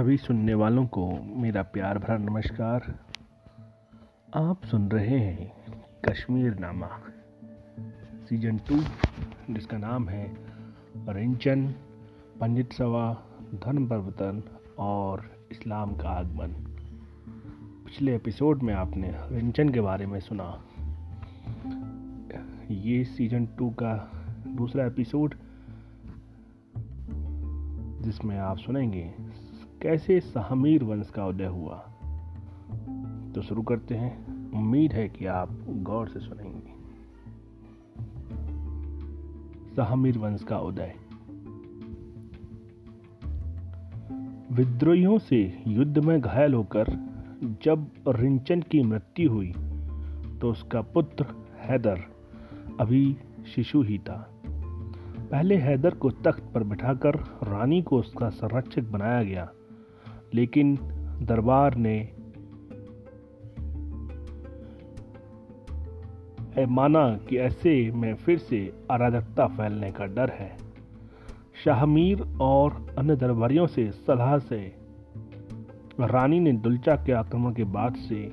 सभी सुनने वालों को मेरा प्यार भरा नमस्कार। आप सुन रहे हैं कश्मीर नामा सीज़न टू जिसका नाम है रिंचन, पंडित सवा धर्म परिवर्तन और इस्लाम का आगमन। पिछले एपिसोड में आपने रिंचन के बारे में सुना। ये सीज़न टू का दूसरा एपिसोड जिसमें आप सुनेंगे कैसे सहमीर वंश का उदय हुआ? तो शुरू करते हैं। उम्मीद है कि आप गौर से सुनेंगे। सहमीर वंश का उदय। विद्रोहियों से युद्ध में घायल होकर जब रिंचन की मृत्यु हुई तो उसका पुत्र हैदर अभी शिशु ही था। पहले हैदर को तख्त पर बिठाकर रानी को उसका संरक्षक बनाया गया। लेकिन दरबार ने माना कि ऐसे में फिर से अराजकता फैलने का डर है। शाहमीर और अन्य दरबारियों से सलाह से रानी ने दुलचा के आक्रमण के बाद से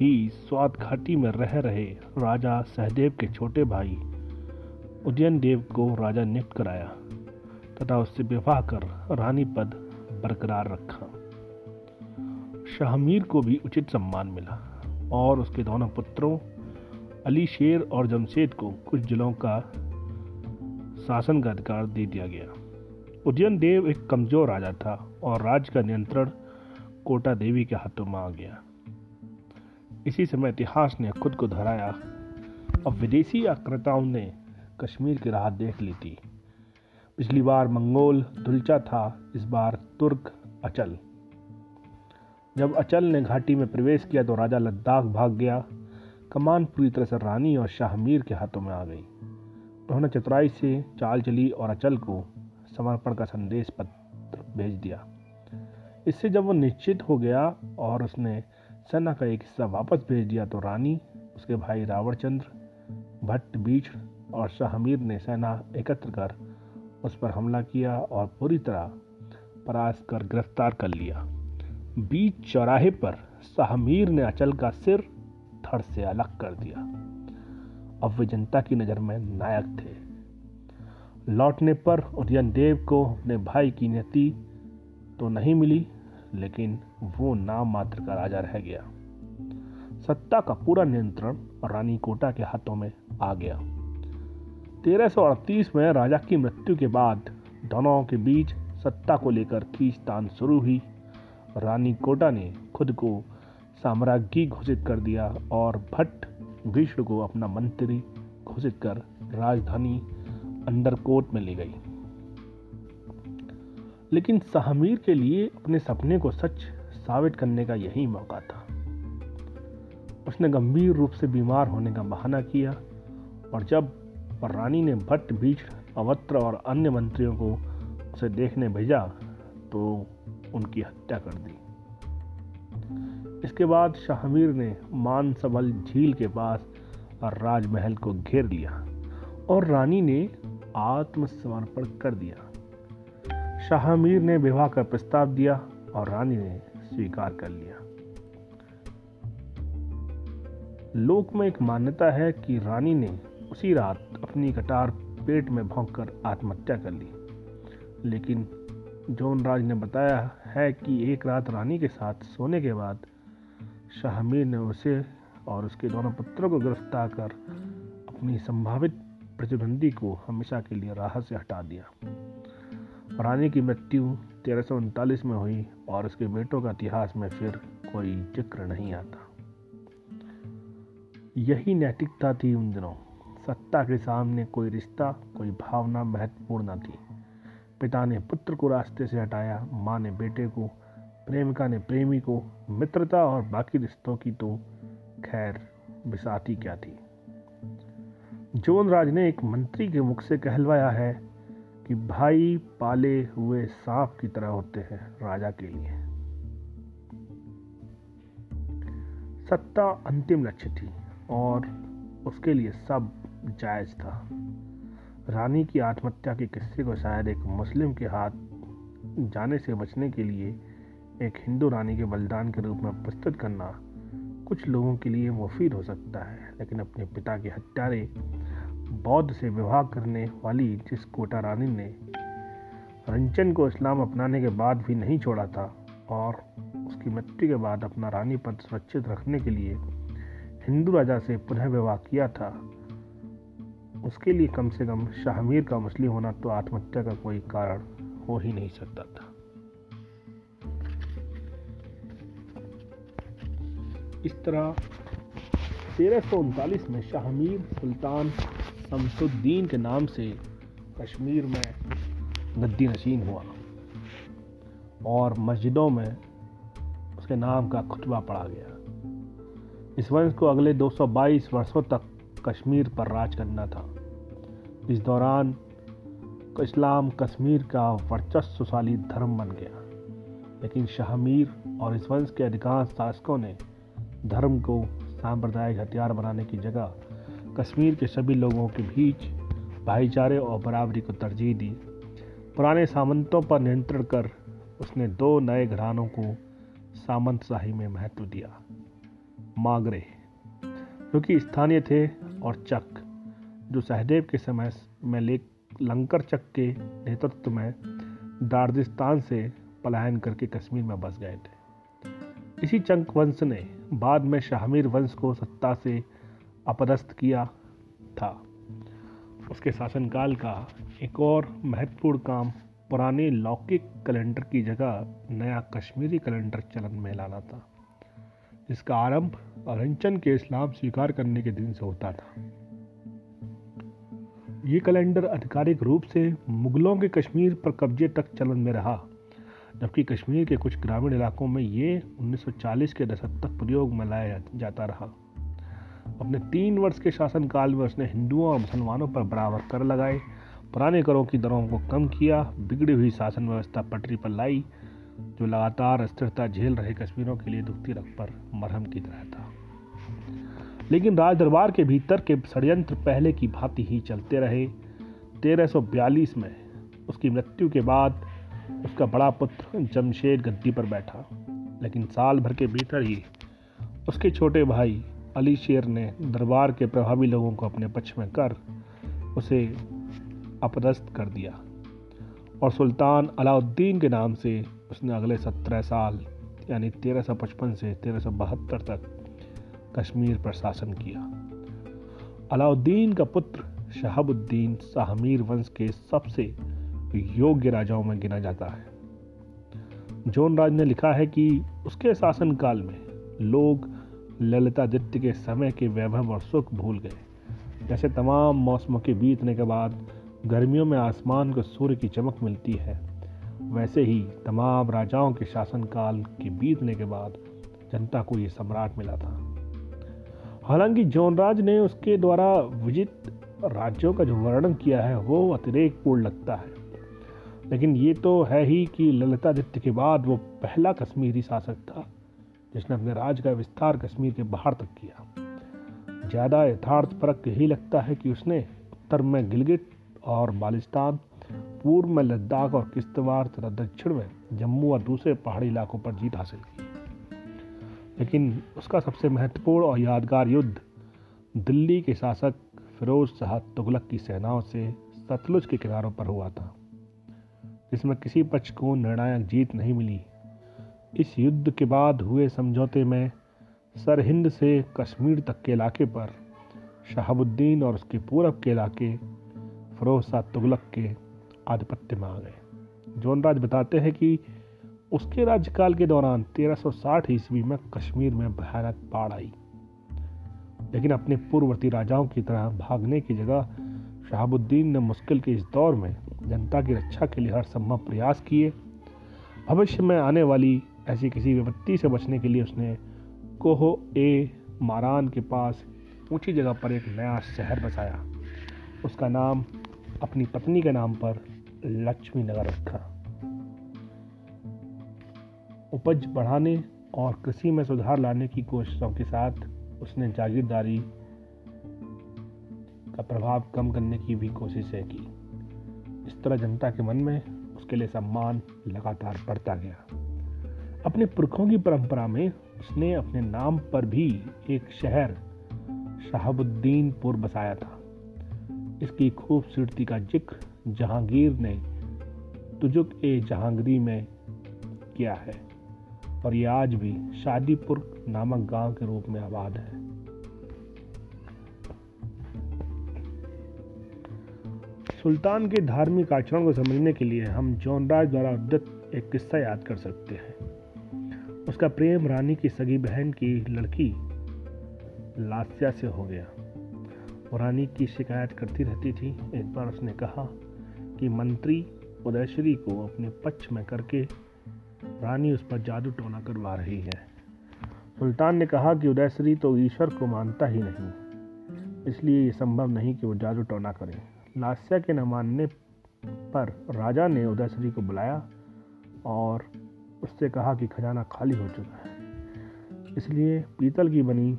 ही स्वाद घाटी में रह रहे राजा सहदेव के छोटे भाई उदयन देव को राजा नियुक्त कराया तथा उससे विवाह कर रानी पद बरकरार रखा। शाहमीर को भी उचित सम्मान मिला और उसके दोनों पुत्रों अली शेर और जमशेद को कुछ जिलों का शासन का अधिकार दे दिया गया। उदयन देव एक कमज़ोर राजा था और राज्य का नियंत्रण कोटा देवी के हाथों में आ गया। इसी समय इतिहास ने खुद को धराया अब विदेशी आक्रताओं ने कश्मीर की राह देख ली थी। पिछली बार मंगोल दुलचा था, इस बार तुर्क अचल। जब अचल ने घाटी में प्रवेश किया तो राजा लद्दाख भाग गया। कमान पूरी तरह से रानी और शाहमीर के हाथों में आ गई। उन्होंने चतुराई से चाल चली और अचल को समर्पण का संदेश पत्र भेज दिया। इससे जब वो निश्चित हो गया और उसने सेना का एक हिस्सा वापस भेज दिया तो रानी, उसके भाई रावणचंद्र, भट्ट बीच और शाहमीर ने सेना एकत्र कर उस पर हमला किया और पूरी तरह परास कर गिरफ़्तार कर लिया। बीच चौराहे पर शाहमीर ने अचल का सिर थड़ से अलग कर दिया। अब वे जनता की नज़र में नायक थे। लौटने पर उदयन देव को अपने भाई की नीति तो नहीं मिली, लेकिन वो नाम मात्र का राजा रह गया। सत्ता का पूरा नियंत्रण रानी कोटा के हाथों में आ गया। तेरह में राजा की मृत्यु के बाद दोनों के बीच सत्ता को लेकर खींचतान शुरू हुई। रानी कोटा ने खुद को साम्राज्ञी घोषित कर दिया और भट्ट भीष्म को अपना मंत्री घोषित कर राजधानी अंडरकोट में ले गई। लेकिन सहमीर के लिए अपने सपने को सच साबित करने का यही मौका था। उसने गंभीर रूप से बीमार होने का बहाना किया और जब रानी ने भट्ट बीच अवत्र और अन्य मंत्रियों को उसे देखने भेजा तो उनकी हत्या कर दी। इसके बाद शाहमीर ने मान सबल झील के पास राजमहल को घेर लिया और रानी ने आत्मसमर्पण कर दिया। शाहमीर ने विवाह का प्रस्ताव दिया और रानी ने स्वीकार कर लिया। लोक में एक मान्यता है कि रानी ने उसी रात अपनी कटार पेट में भोंक कर आत्महत्या कर ली। लेकिन जोन राज ने बताया है कि एक रात रानी के साथ सोने के बाद शाहमीर ने उसे और उसके दोनों पुत्रों को गिरफ़्तार कर अपनी संभावित प्रतिबंधी को हमेशा के लिए राह से हटा दिया। रानी की मृत्यु तेरह में हुई और उसके बेटों का इतिहास में फिर कोई ज़िक्र नहीं आता। यही नैतिकता थी उन दिनों। सत्ता के सामने कोई रिश्ता, कोई भावना महत्वपूर्ण न थी। पिता ने पुत्र को रास्ते से हटाया, माँ ने बेटे को, प्रेमिका ने प्रेमी को, मित्रता और बाकी रिश्तों की तो खैर बिसाती क्या थी? जोन राज ने एक मंत्री के मुख से कहलवाया है कि भाई पाले हुए सांप की तरह होते हैं, राजा के लिए। सत्ता अंतिम लक्ष्य थी और उसके लिए सब जायज़ था। रानी की आत्महत्या के किस्से को शायद एक मुस्लिम के हाथ जाने से बचने के लिए एक हिंदू रानी के बलिदान के रूप में प्रस्तुत करना कुछ लोगों के लिए मुफीद हो सकता है, लेकिन अपने पिता के हत्यारे बौद्ध से विवाह करने वाली जिस कोटा रानी ने रंजन को इस्लाम अपनाने के बाद भी नहीं छोड़ा था और उसकी मृत्यु के बाद अपना रानी पद सुरक्षित रखने के लिए हिंदू राजा से पुनः विवाह किया था उसके लिए कम से कम शाहमीर का मछली होना तो आत्महत्या का कोई कारण हो ही नहीं सकता था। इस तरह तेरह में शाहमीर सुल्तान शमसुद्दीन के नाम से कश्मीर में गद्दी नशीन हुआ और मस्जिदों में उसके नाम का खुतबा पढ़ा गया। इस वंश को अगले 222 वर्षों तक कश्मीर पर राज करना था। इस दौरान इस्लाम कश्मीर का वर्चस्वशाली धर्म बन गया। लेकिन शाहमीर और इस वंश के अधिकांश शासकों ने धर्म को सांप्रदायिक हथियार बनाने की जगह कश्मीर के सभी लोगों के बीच भाईचारे और बराबरी को तरजीह दी। पुराने सामंतों पर नियंत्रण कर उसने दो नए घरानों को सामंत शाही में महत्व दिया। मागरे, जो कि स्थानीय थे और चक। जो सहदेव के समय में ले लंकर चक के नेतृत्व में दार्जिस्तान से पलायन करके कश्मीर में बस गए थे। इसी चंक वंश ने बाद में शाहमीर वंश को सत्ता से अपदस्थ किया था। उसके शासनकाल का एक और महत्वपूर्ण काम पुराने लौकिक कैलेंडर की जगह नया कश्मीरी कैलेंडर चलन में लाना था, जिसका आरंभ अरंचन के इस्लाम स्वीकार करने के दिन से होता था। ये कैलेंडर आधिकारिक रूप से मुगलों के कश्मीर पर कब्जे तक चलन में रहा, जबकि कश्मीर के कुछ ग्रामीण इलाकों में ये 1940 के दशक तक प्रयोग में लाया जाता रहा। अपने तीन वर्ष के शासनकाल में उसने हिंदुओं और मुसलमानों पर बराबर कर लगाए, पुराने करों की दरों को कम किया, बिगड़ी हुई शासन व्यवस्था पटरी पर लाई, जो लगातार अस्थिरता झेल रहे कश्मीरों के लिए दुखती रख पर मरहम की तरह था। लेकिन राज दरबार के भीतर के षडयंत्र पहले की भांति ही चलते रहे। 1342 में उसकी मृत्यु के बाद उसका बड़ा पुत्र जमशेद गद्दी पर बैठा। लेकिन साल भर के भीतर ही उसके छोटे भाई अली शेर ने दरबार के प्रभावी लोगों को अपने पक्ष में कर उसे अपदस्थ कर दिया और सुल्तान अलाउद्दीन के नाम से उसने अगले सत्रह साल, यानी तेरह सौ पचपन से तेरह सौ बहत्तर तक कश्मीर पर शासन किया। अलाउद्दीन का पुत्र शहाबुद्दीन शाहमीर वंश के सबसे योग्य राजाओं में गिना जाता है। जोन राज ने लिखा है कि उसके शासनकाल में लोग ललितादित्य के समय के वैभव और सुख भूल गए। जैसे तमाम मौसमों के बीतने के बाद गर्मियों में आसमान को सूर्य की चमक मिलती है, वैसे ही तमाम राजाओं के शासनकाल के बीतने के बाद जनता को ये सम्राट मिला था। हालाँकि जोनराज ने उसके द्वारा विजित राज्यों का जो वर्णन किया है, वो अतिरेक पूर्ण लगता है। लेकिन ये तो है ही कि ललितादित्य के बाद वो पहला कश्मीरी शासक था, जिसने अपने राज का विस्तार कश्मीर के बाहर तक किया। ज़्यादा यथार्थ परक यही लगता है कि उसने उत्तर में गिलगिट और बालिस्तान, पूर्व में लद्दाख और किश्तवाड़ तथा दक्षिण में जम्मू और दूसरे पहाड़ी इलाकों पर जीत हासिल की। लेकिन उसका सबसे महत्वपूर्ण और यादगार युद्ध दिल्ली के शासक फिरोज शाह तुगलक की सेनाओं से सतलुज के किनारों पर हुआ था, जिसमें किसी पक्ष को निर्णायक जीत नहीं मिली। इस युद्ध के बाद हुए समझौते में सरहिंद से कश्मीर तक के इलाके पर शहाबुद्दीन और उसके पूरब के इलाके फरोज शाह तुगलक के आधिपत्य में आ गए। जोनराज बताते हैं कि उसके राज्यकाल के दौरान 1360 ईस्वी में कश्मीर में भयानक बाढ़ आई। लेकिन अपने पूर्ववर्ती राजाओं की तरह भागने की जगह शहाबुद्दीन ने मुश्किल के इस दौर में जनता की रक्षा के लिए हर संभव प्रयास किए। भविष्य में आने वाली ऐसी किसी विपत्ति से बचने के लिए उसने कोहो ए मारान के पास ऊँची जगह पर एक नया शहर बसाया। उसका नाम, अपनी पत्नी के नाम पर लक्ष्मी नगर रखा। उपज बढ़ाने और कृषि में सुधार लाने की कोशिशों के साथ उसने जागीरदारी का प्रभाव कम करने की भी कोशिशें की। इस तरह जनता के मन में उसके लिए सम्मान लगातार बढ़ता गया। अपने पुरखों की परंपरा में उसने अपने नाम पर भी एक शहर, शहाबुद्दीनपुर बसाया था। इसकी खूबसूरती का ज़िक्र जहांगीर ने तुजुक ए जहांगीरी में किया है। और ये आज भी शादीपुर नामक गाँव के रूप में आबाद है। सुल्तान के धार्मिक आचरण को समझने के लिए हम जौनराज द्वारा उद्धत एक किस्सा याद कर सकते हैं। उसका प्रेम रानी की सगी बहन की लड़की लास्या से हो गया। रानी की शिकायत करती रहती थी। एक बार उसने कहा कि मंत्री उदयश्री को अपने पक्ष में करके रानी उस पर जादू टोना करवा रही है। सुल्तान ने कहा कि उदयश्री तो ईश्वर को मानता ही नहीं, इसलिए ये संभव नहीं कि वो जादू टोना करे। लास्या के न मानने पर राजा ने उदयश्री को बुलाया और उससे कहा कि खजाना खाली हो चुका है। इसलिए पीतल की बनी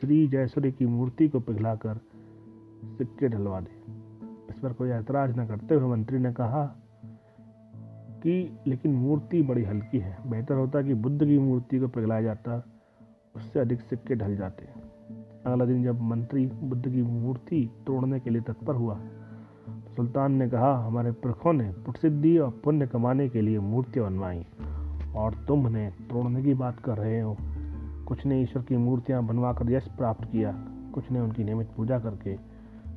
श्री जयसुरी की मूर्ति को पिघलाकर सिक्के ढलवा दे। इस पर कोई ऐतराज न करते हुए मंत्री ने कहा कि लेकिन मूर्ति बड़ी हल्की है। बेहतर होता कि बुद्ध की मूर्ति को पिघलाया जाता, उससे अधिक सिक्के ढल जाते। अगला दिन जब मंत्री बुद्ध की मूर्ति तोड़ने के लिए तत्पर हुआ तो सुल्तान ने कहा, हमारे पुरखों ने प्रसिद्धि और पुण्य कमाने के लिए मूर्तियाँ बनवाई, और तुम उन्हें तोड़ने की बात कर रहे हो। कुछ ने ईश्वर की मूर्तियाँ बनवा कर यश प्राप्त किया, कुछ ने उनकी नियमित पूजा करके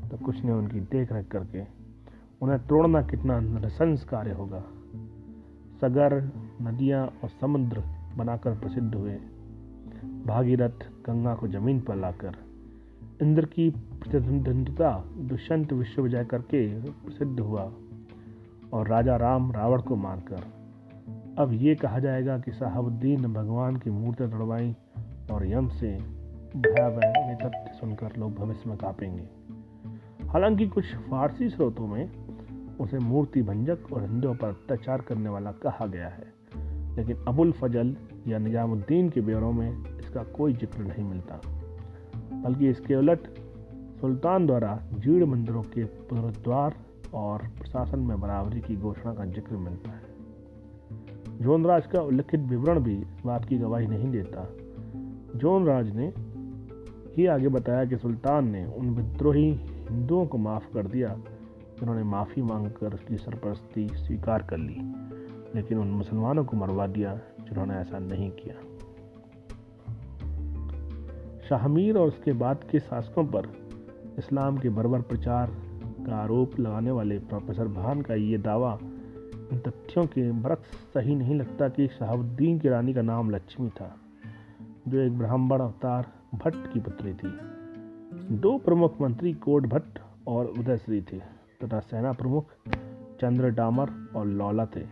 तो कुछ ने उनकी देख रेख करके। उन्हें तोड़ना कितना नरसंस कार्य होगा। सगर, नदियाँ और समुद्र बनाकर प्रसिद्ध हुए। भागीरथ गंगा को ज़मीन पर लाकर, इंद्र की प्रतिद्वंदता, दुष्यंत विश्व विजय करके प्रसिद्ध हुआ और राजा राम रावण को मारकर। अब ये कहा जाएगा कि साहबुद्दीन भगवान की मूर्ति तोड़वाई और यम से भयावह तथ्य सुनकर लोग भविष्य में कापेंगे। हालाँकि कुछ फारसी स्रोतों में उसे मूर्ति भंजक और हिंदुओं पर अत्याचार करने वाला कहा गया है। लेकिन अबुल फजल या निजामुद्दीन के ब्यौरों में इसका कोई ज़िक्र नहीं मिलता। बल्कि इसके उलट सुल्तान द्वारा जीर्ण मंदिरों के पुनरुद्वार और प्रशासन में बराबरी की घोषणा का ज़िक्र मिलता है। जोनराज का उल्लिखित विवरण भी इस बात की गवाही नहीं देता। जोनराज ने ही आगे बताया कि सुल्तान ने उन विद्रोही हिंदुओं को माफ़ कर दिया जिन्होंने माफ़ी मांगकर उसकी सरपरस्ती स्वीकार कर ली, लेकिन उन मुसलमानों को मरवा दिया जिन्होंने ऐसा नहीं किया। शाहमीर और उसके बाद के शासकों पर इस्लाम के बरबर प्रचार का आरोप लगाने वाले प्रोफेसर भान का ये दावा इन तथ्यों के बरक्स सही नहीं लगता कि शहाबुद्दीन की रानी का नाम लक्ष्मी था, जो एक ब्राह्मण अवतार भट्ट की पुत्री थी। दो प्रमुख मंत्री कोट भट्ट और उदयश्री थे। तथा सेना प्रमुख चंद्र डामर और लौला थे।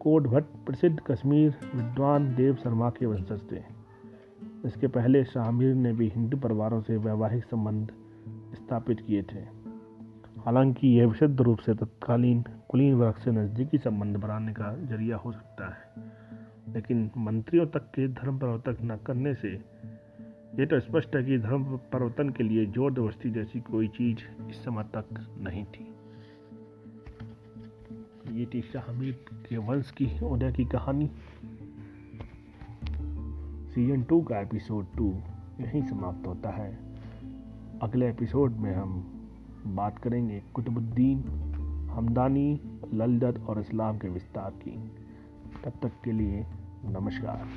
कोट भट्ट प्रसिद्ध कश्मीर विद्वान देव शर्मा के वंशज थे। इसके पहले शाहमीर ने भी हिंदू परिवारों से वैवाहिक संबंध स्थापित किए थे। हालाँकि यह विशुद्ध रूप से तत्कालीन कुलीन वर्ग से नज़दीकी संबंध बनाने का ज़रिया हो सकता है, लेकिन मंत्रियों तक के धर्म प्रवर्तक न करने से ये तो स्पष्ट है कि धर्म परिवर्तन के लिए ज़ोर ज़बरदस्ती जैसी कोई चीज़ इस समय तक नहीं थी। ये थी शाहमीद के वंश की उदय की कहानी। सीज़न टू का एपिसोड टू यहीं समाप्त होता है। अगले एपिसोड में हम बात करेंगे कुतुबुद्दीन, हमदानी ललदत और इस्लाम के विस्तार की। तब तक के लिए नमस्कार।